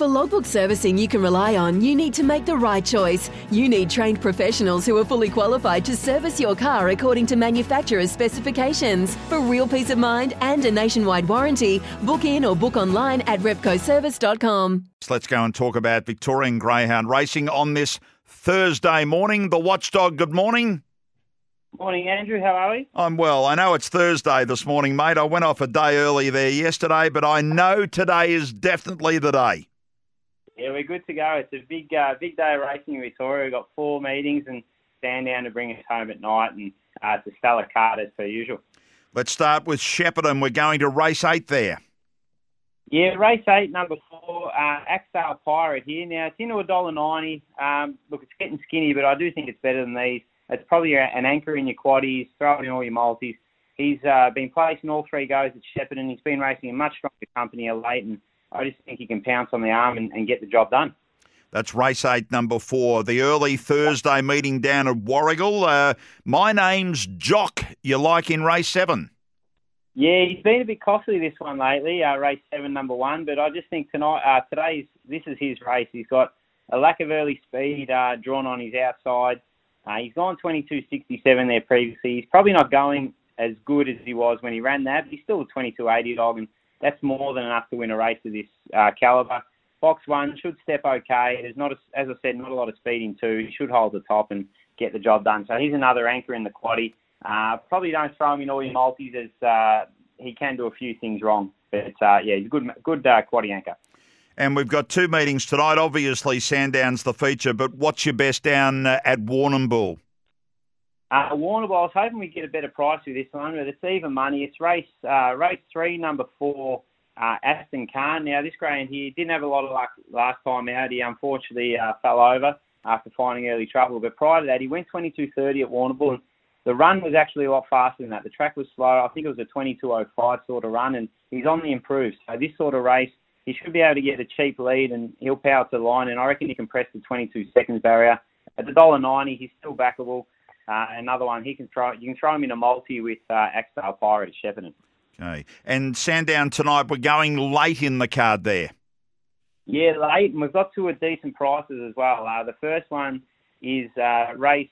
For logbook servicing you can rely on, you need to make the right choice. You need trained professionals who are fully qualified to service your car according to manufacturer's specifications. For real peace of mind and a nationwide warranty, book in or book online at repcoservice.com. Let's go and talk about Victorian Greyhound racing on this Thursday morning. The Watchdog, good morning. Morning, Andrew. How are we? I'm well. I know it's Thursday this morning, mate. I went off a day early there yesterday, but I know today is definitely the day. Yeah, we're good to go. It's a big, uh, big day of racing in Victoria. We've got four meetings and Sandown to bring us home at night, and uh, it's a stellar card as per usual. Let's start with Shepparton. We're going to race eight there. Yeah, race eight, number four, uh, Axdale Pirate here. Now it's into a dollar ninety. Um, look, it's getting skinny, but I do think it's better than these. It's probably an anchor in your quaddies, throw it in all your multis. He's uh, been placing all three goes at Shepparton. He's been racing a much stronger company of late, and I just think he can pounce on the arm and, and get the job done. That's race eight, number four. The early Thursday meeting down at Warragul. Uh, my name's Jock. You like in race seven? Yeah, he's been a bit costly this one lately, uh, race seven, number one. But I just think tonight, uh, today's this is his race. He's got a lack of early speed uh, drawn on his outside. Uh, he's gone 22.67 there previously. He's probably not going as good as he was when he ran that. But he's still a 22.80 dog, and that's more than enough to win a race of this uh, caliber. Box one should step okay. There's not, a, as I said, not a lot of speed in two. He should hold the top and get the job done. So he's another anchor in the quaddy. Uh, probably don't throw him in all your multis as uh, he can do a few things wrong. But uh, yeah, he's a good, good uh, quaddy anchor. And we've got two meetings tonight. Obviously, Sandown's the feature, but what's your best down uh, at Warrnambool? Uh, Warrnambool, I was hoping we'd get a better price with this one, but it's even money. It's race uh, race three, number four, uh, Aston Khan. Now, this greyhound here didn't have a lot of luck last time out. He unfortunately uh, fell over after finding early trouble. But prior to that, he went 22.30 at Warrnambool. And the run was actually a lot faster than that. The track was slow. I think it was a 22.05 sort of run, and he's on the improve. So this sort of race, he should be able to get a cheap lead, and he'll power to the line. And I reckon he can press the 22 seconds barrier. At the dollar ninety, he's still backable. Uh, another one, he can throw. You can throw him in a multi with uh, Axdale Pirate at Shepparton. Okay. And Sandown tonight, we're going late in the card there. Yeah, late, and we've got two at decent prices as well. Uh, the first one is uh, race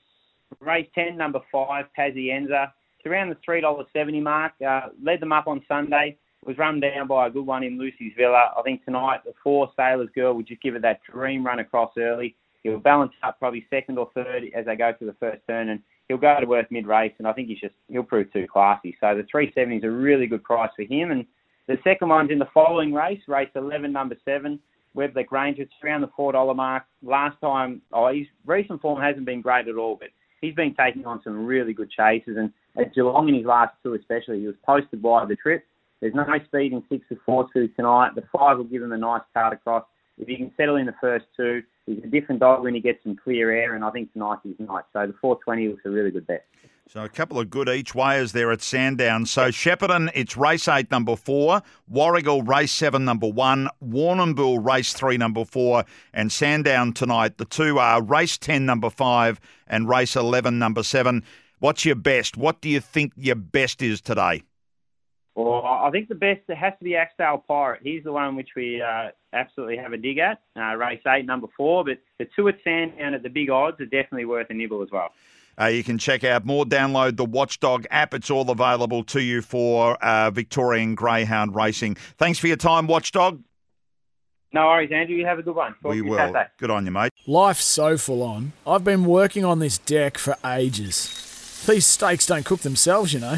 race ten, number five, Pazienza. It's around the three dollar seventy mark. Uh, led them up on Sunday. Was run down by a good one in Lucy's Villa. I think tonight the four Sailors girl would just give it that dream run across early. He'll balance up probably second or third as they go through the first turn, and he'll go to worth mid race. And I think he's just he'll prove too classy. So the three seventy is a really good price for him. And the second one's in the following race, race eleven, number seven. Webbeck Ranger, it's around the four dollar mark. Last time, oh, his recent form hasn't been great at all, but he's been taking on some really good chases. And at Geelong in his last two, especially, he was posted wide the trip. There's no speed in six or four two tonight. The five will give him a nice card across. If he can settle in the first two, he's a different dog when he gets some clear air, and I think tonight's his night. So the 420 looks a really good bet. So a couple of good each wayers there at Sandown. So Shepparton, it's race eight, number four. Warragul, race seven, number one. Warrnambool, race three, number four. And Sandown tonight, the two are race 10, number five, and race 11, number seven. What's your best? What do you think your best is today? Well, I think the best it has to be Axdale Pirate. He's the one which we uh, absolutely have a dig at. Uh, race eight, number four, but the two at Sandown at the big odds are definitely worth a nibble as well. Uh, you can check out more, download the Watchdog app. It's all available to you for uh, Victorian Greyhound Racing. Thanks for your time, Watchdog. No worries, Andrew. You have a good one. Talk we will. Saturday. Good on you, mate. Life's so full on. I've been working on this deck for ages. These steaks don't cook themselves, you know.